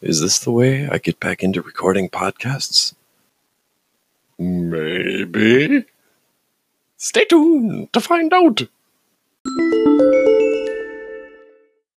Is this the way I get back into recording podcasts? Maybe. Stay tuned to find out.